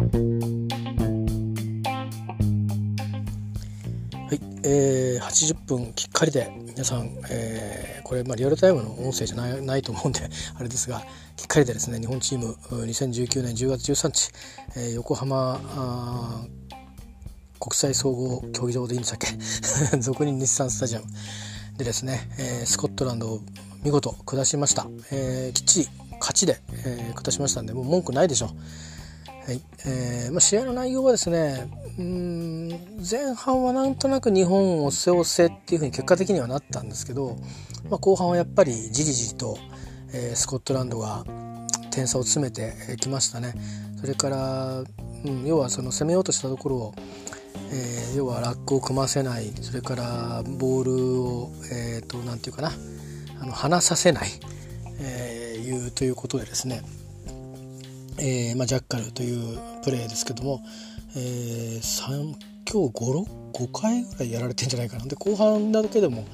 はい、えー、80分きっかりで皆さん、えー、これ、まあ、リアルタイムの音声じゃないないと思うんで あれですがきっかりでですね日本チーム2019年10月13日、えー、横浜国際総合競技場でいいんでしたっけ？俗に日産スタジアムでですね、えー、スコットランドを見事下しました、えー、きっちり勝ちで、えー、下しましたんでもう文句ないでしょう。はい。えーまあ、試合の内容はですねうん前半はなんとなく日本を背押せっていうふうに結果的にはなったんですけど、まあ、後半はやっぱりじりじりと、えー、スコットランドが点差を詰めてきましたね。それから、うん、要はその攻めようとしたところを、えー、要はラックを組ませない。それからボールをえ、ー、と何て言うかなあの離させない、えー、いうということでですね。えーまあ、ジャッカルというプレーですけども、えー、今日5 5回ぐらいやられてんじゃないかな。で後半だけでもや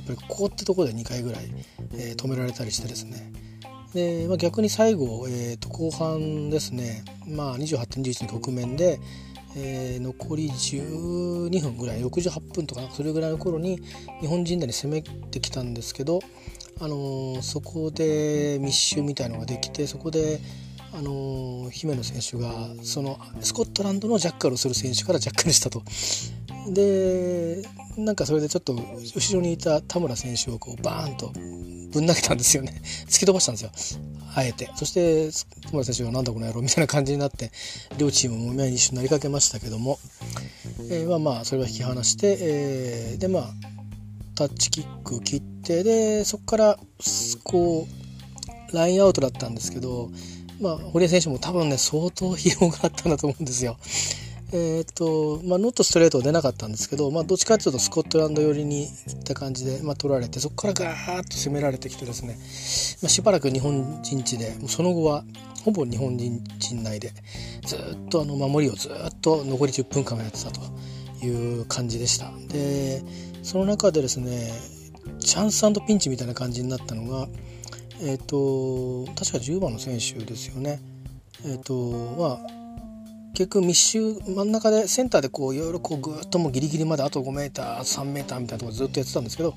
っぱりここってとこで2回ぐらい、えー、止められたりしてですね。で、まあ、逆に最後、えー、と後半ですね、まあ、28点11の局面で、えー、残り12分ぐらい68分とかそれぐらいの頃に日本人なり攻めてきたんですけど、あのー、そこで密集みたいのができてそこであの姫野選手がそのスコットランドのジャッカルをする選手からジャッカルしたと。でなんかそれでちょっと後ろにいた田村選手をこうバーンとぶん投げたんですよね。突き飛ばしたんですよ。あえて。そして田村選手がなんだこの野郎みたいな感じになって両チームも目に一緒になりかけましたけども、えー、まあまあそれは引き離して、えー、でまあタッチキック切ってでそこからこうラインアウトだったんですけどまあ、堀江選手も多分ね、相当疲労があったんだと思うんですよ。えっ、と、まあ、ノットストレートは出なかったんですけど、まあ、どっちかっていうとスコットランド寄りに行った感じで、まあ、取られて、そこからガーッと攻められてきてですね、まあ、しばらく日本人地で、その後はほぼ日本人陣内で、ずっとあの守りをずっと残り10分間やってたという感じでした。で、その中でですね、チャンスピンチみたいな感じになったのが、えっ、ー、と確か10番の選手ですよね。えっ、ー、とまあ結局密集真ん中でセンターでこういろいろこうぐっともうギリギリまであと 5m3m みたいなとこずっとやってたんですけど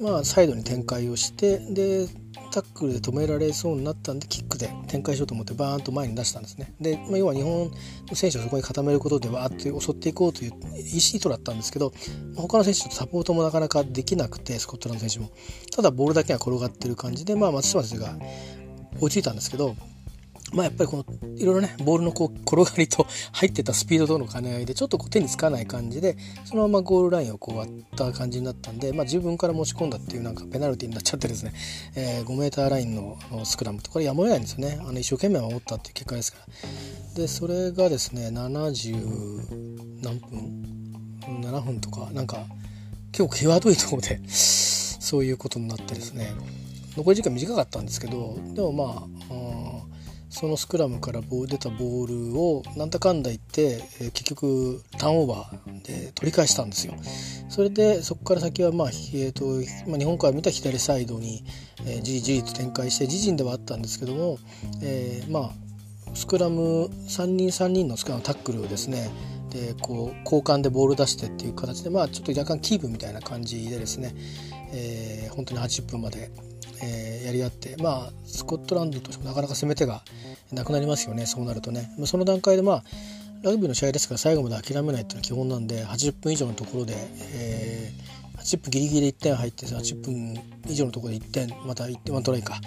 まあサイドに展開をしてでタックルで止められそうになったんでキックで展開しようと思ってバーンと前に出したんですね。で、まあ、要は日本の選手をそこに固めることでわーって襲っていこうという意思だったんですけど他の選手とサポートもなかなかできなくてスコットランド選手もただボールだけが転がってる感じで、まあ、松島選手が追いついたんですけどまあやっぱりこのいろいろねボールのこう転がりと入ってたスピードとの兼ね合いでちょっとこう手につかない感じでそのままゴールラインをこう割った感じになったんで、まあ、自分から持ち込んだっていうなんかペナルティーになっちゃってですね、えー、5m ラインのスクラムとこれやむを得ないんですよね。あの一生懸命守ったっていう結果ですから。でそれがですね70何分？7分とかなんか結構際どいところでそういうことになってですね。残り時間短かったんですけどでもまあそのスクラムから出たボールをなんだかんだ言って、えー、結局ターンオーバーで取り返したんですよ。それでそこから先は、まあえーとまあ、日本から見た左サイドに、えー、じりじりと展開して自陣ではあったんですけども、えー、まあスクラム3人3人のスクラムタックルをですねでこう交換でボール出してっていう形でまあちょっと若干キープみたいな感じでですね、えー、本当に80分までえー、やり合ってまあスコットランドとしてもなかなか攻め手がなくなりますよねそうなるとねその段階でまあラグビーの試合ですから最後まで諦めないっていうのは基本なんで80分以上のところで、えー、80分ギリギリで1点入って80分以上のところで1点また1点1トライか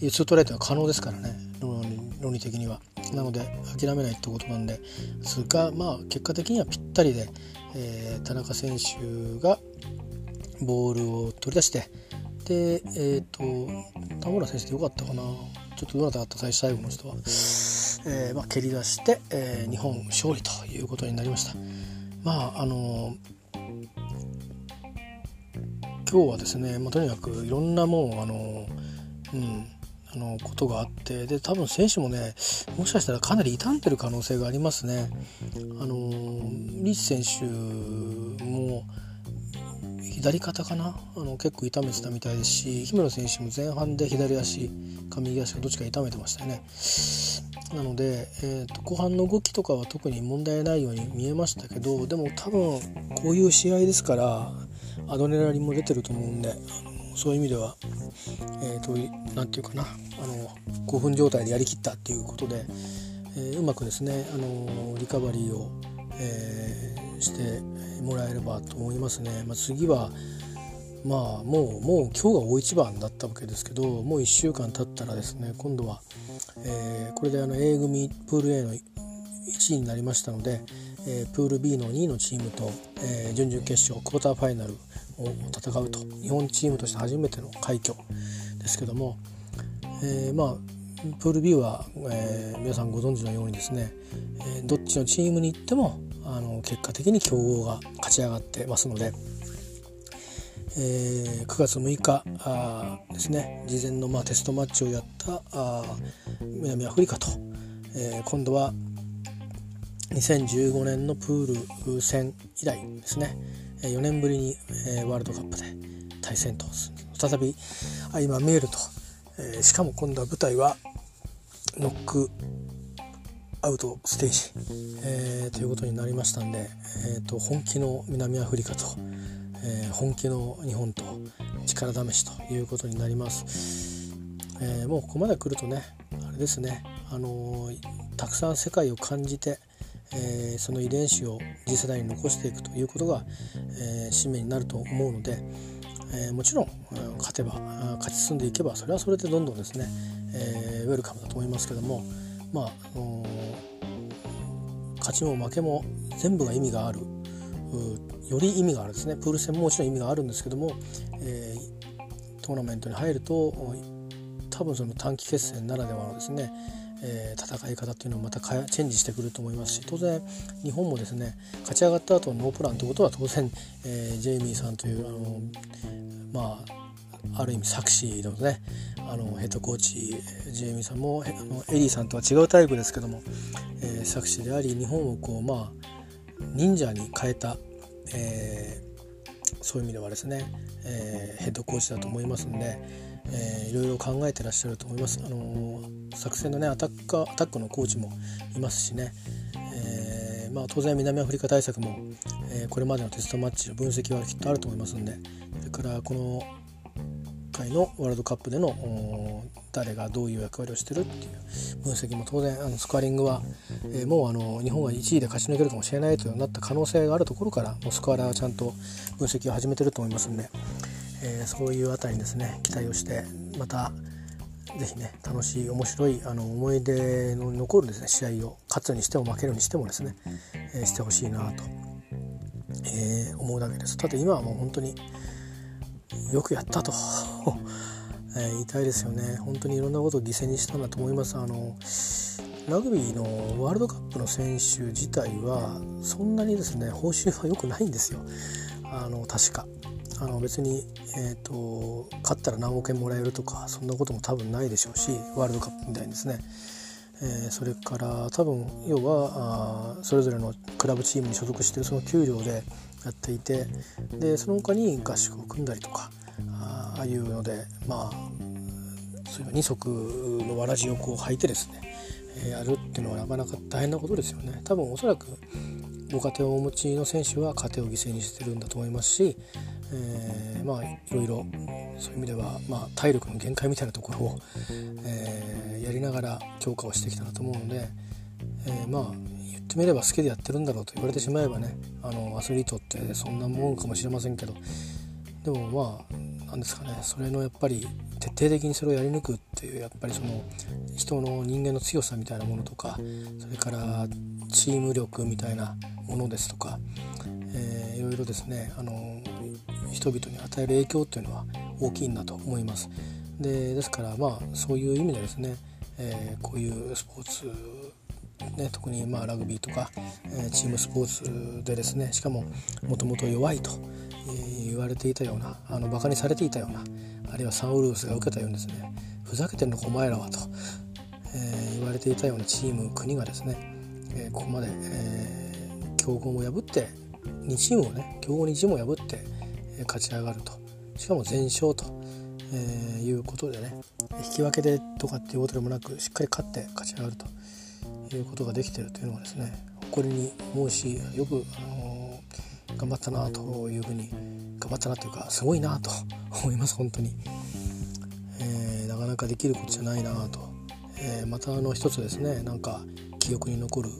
2トライっていうのは可能ですからね論理的には。なので諦めないってことなんですがまあ結果的にはぴったりで、えー、田中選手がボールを取り出してでえっ、ー、と田村選手でよかったかな。ちょっとどなただった最最後の人は、えー、まあ、蹴り出して、えー、日本勝利ということになりました。まああの今日はですね、まあ、とにかくいろんなもうあのうんあのことがあってで多分選手もねもしかしたらかなり傷んでる可能性がありますね。あのリーチ選手も左肩かな？あの結構痛めてたみたいですし姫野選手も前半で左足か右足かどっちか痛めてましたよね。なので、えーと、後半の動きとかは特に問題ないように見えましたけどでも多分こういう試合ですからアドレナリンも出てると思うんでそういう意味ではえーと、なんていうかなあの興奮状態でやりきったっていうことで、えー、うまくですねあのリカバリーを、えー、してもらえればと思いますね。まあ、次はまあもうもう今日が大一番だったわけですけどもう1週間経ったらですね今度は、えー、これであの A 組プール A の1位になりましたので、えー、プール B の2位のチームと、えー、準々決勝クォーターファイナルを戦うと日本チームとして初めての快挙ですけども、えー、まあプール B は、えー、皆さんご存知のようにですね、えー、どっちのチームに行ってもあの結果的に強豪が勝ち上がってますので、えー、9月6日あですね事前の、まあ、テストマッチをやったあ南アフリカと、えー、今度は2015年のプール戦以来ですね4年ぶりに、えー、ワールドカップで対戦と再び相まみえると、えー、しかも今度は舞台はノックアウトステージ、えー、ということになりましたんで、えーと、本気の南アフリカと、えー、本気の日本と力試しということになります、えー、もうここまで来るとねあれですね、あのたくさん世界を感じて、えその遺伝子を次世代に残していくということが、え使命になると思うので、え、もちろん勝てば勝ち進んでいけばそれはそれでどんどんですね、えー、ウェルカムだと思いますけどもまあ、あのー、勝ちも負けも全部が意味があるより意味があるですね。プール戦ももちろん意味があるんですけども、えー、トーナメントに入ると多分その短期決戦ならではのですねえー、戦い方っていうのをまたチェンジしてくると思いますし当然日本もですね勝ち上がった後のノープランということは当然、えー、ジェイミーさんというあのまあある意味作詞のねあのヘッドコーチジェイミーさんもあのエリーさんとは違うタイプですけども、えー、作詞であり日本をこうまあ忍者に変えた、えー、そういう意味ではですね、えー、ヘッドコーチだと思いますんで。えー、いろいろ考えてらっしゃると思います。あのー、作戦のねアタッカーアタックのコーチもいますしね、えー、まあ、当然南アフリカ対策も、えこれまでのテストマッチの分析はきっとあると思いますんでそれからこの回のワールドカップでの誰がどういう役割をしてるっていう分析も当然あのスコアリングは、えー、もうあの日本が1位で勝ち抜けるかもしれないというなった可能性があるところからもうスコアラーはちゃんと分析を始めてると思いますんで、えー、そういうあたりにですね期待をしてまた是非ね楽しい面白いあの思い出の残るですね試合を勝つにしても負けるにしてもですね、えー、してほしいなと、え、思うだけです。ただ今はもう本当によくやったと。えー、言いたいですよね。本当にいろんなことを犠牲にしたんだと思います。あのラグビーのワールドカップの選手自体はそんなにですね報酬は良くないんですよ。あの確か。あの別に、えーと、勝ったら何億円もらえるとかそんなことも多分ないでしょうしワールドカップみたいにですね、えー、それから多分要はあそれぞれのクラブチームに所属してるその給料でやっていてでその他に合宿を組んだりとかああいうのでまあそういう二足のわらじをこう履いてですね、やるっていうのはなかなか大変なことですよね。多分おそらくご家庭をお持ちの選手は家庭を犠牲にしてるんだと思いますし、えー、まあいろいろそういう意味では、まあ、体力の限界みたいなところを、えー、やりながら強化をしてきたなと思うので、えー、まあってみれば好きでやってるんだろうと言われてしまえばねあのアスリートってそんなもんかもしれませんけどでもまあ何ですかねそれのやっぱり徹底的にそれをやり抜くっていうやっぱりその人の人間の強さみたいなものとかそれからチーム力みたいなものですとか、えー、いろいろですねあの人々に与える影響っていうのは大きいんだと思います。でですからまあそういう意味でですね、えー、こういうスポーツね、特にまあラグビーとか、えー、チームスポーツでですねしかももともと弱いと、え言われていたようなあのバカにされていたようなあるいはサウルースが受けたようにですねふざけてるのかお前らはと、えー、言われていたようなチーム国がですね、えー、ここまで、えー、強豪も破って2チームをね強豪2チームを破って、え勝ち上がるとしかも全勝と、えいうことでね引き分けでとかっていうことでもなくしっかり勝って勝ち上がると。いうことができているというのはですね誇りに思うしよく、あの頑張ったなというふうに頑張ったなというかすごいなと 思います本当に、えー、なかなかできることじゃないなと、えー、またあの一つですねなんか記憶に残る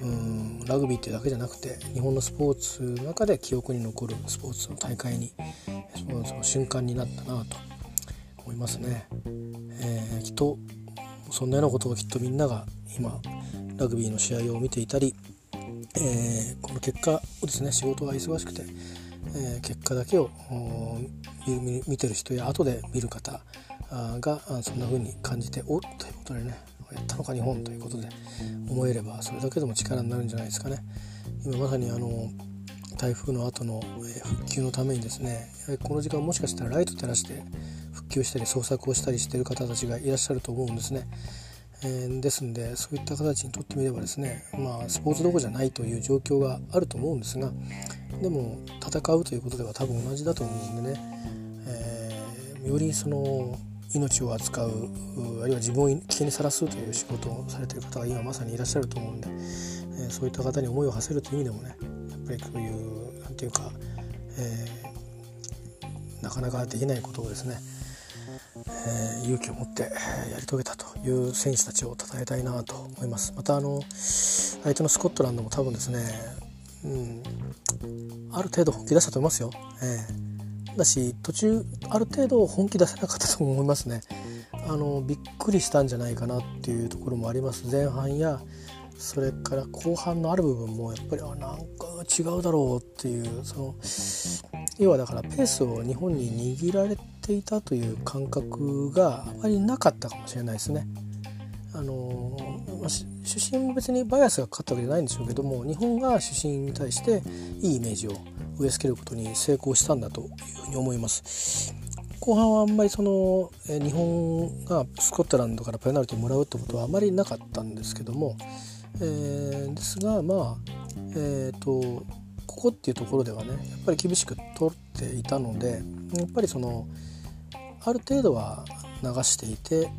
うんラグビーっていうだけじゃなくて日本のスポーツの中で記憶に残るスポーツの大会にスポーツの瞬間になったなと思いますね、えー、きっとそんなようなことをきっとみんなが今ラグビーの試合を見ていたり、えー、この結果をですね仕事が忙しくて、えー、結果だけを見てる人や後で見る方がそんな風に感じておっということでねやったのか日本ということで思えればそれだけでも力になるんじゃないですかね。今まさにあの台風の後の復旧のためにですねこの時間もしかしたらライト照らして復旧したり捜索をしたりしている方たちがいらっしゃると思うんですね。えー、ですんでそういった方たちにとってみればですねまあスポーツどころじゃないという状況があると思うんですがでも戦うということでは多分同じだと思うんでね、えー、よりその命を扱うあるいは自分を危険にさらすという仕事をされている方が今まさにいらっしゃると思うんで、えー、そういった方に思いを馳せるという意味でもねやっぱりこういう何て言うか、えー、なかなかできないことをですね、えー、勇気を持ってやり遂げいう選手たちを称えたいなと思います。またあの相手のスコットランドも多分ですね、うん、ある程度本気出したと思いますよ。えーだし途中ある程度本気出せなかったと思いますね。あのびっくりしたんじゃないかなっていうところもあります。前半やそれから後半のある部分もやっぱりあなんか違うだろうっていうその要はだからペースを日本に握られていたという感覚があまりなかったかもしれないですね。あの出身も別にバイアスがかかったわけじゃないんでしょうけども日本が出身に対していいイメージを植え付けることに成功したんだというふうに思います。後半はあんまりその日本がスコットランドからペナルティをもらうってことはあまりなかったんですけども、えー、ですがまあえっ、ー、とこっていうところではねやっぱり厳しく取っていたのでやっぱりそのある程度は流していて、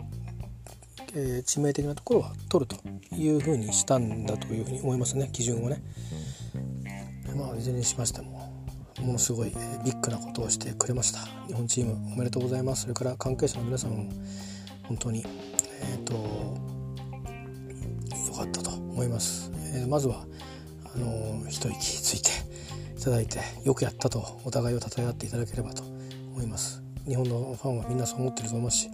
えー、致命的なところは取るというふうにしたんだというふうに思いますね基準をね。まあいずれにしましてもものすごいビッグなことをしてくれました。日本チームおめでとうございます。それから関係者の皆さんも本当にえっ、ー、と良かったと思います、えー、まずはあの一息ついてただいてよくやったとお互いを称え合っていただければと思います日本のファンはみんなそう思ってると思いますし、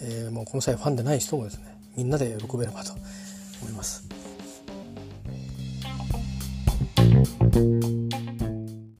えー、もうこの際ファンでない人もですねみんなで喜べればと思います。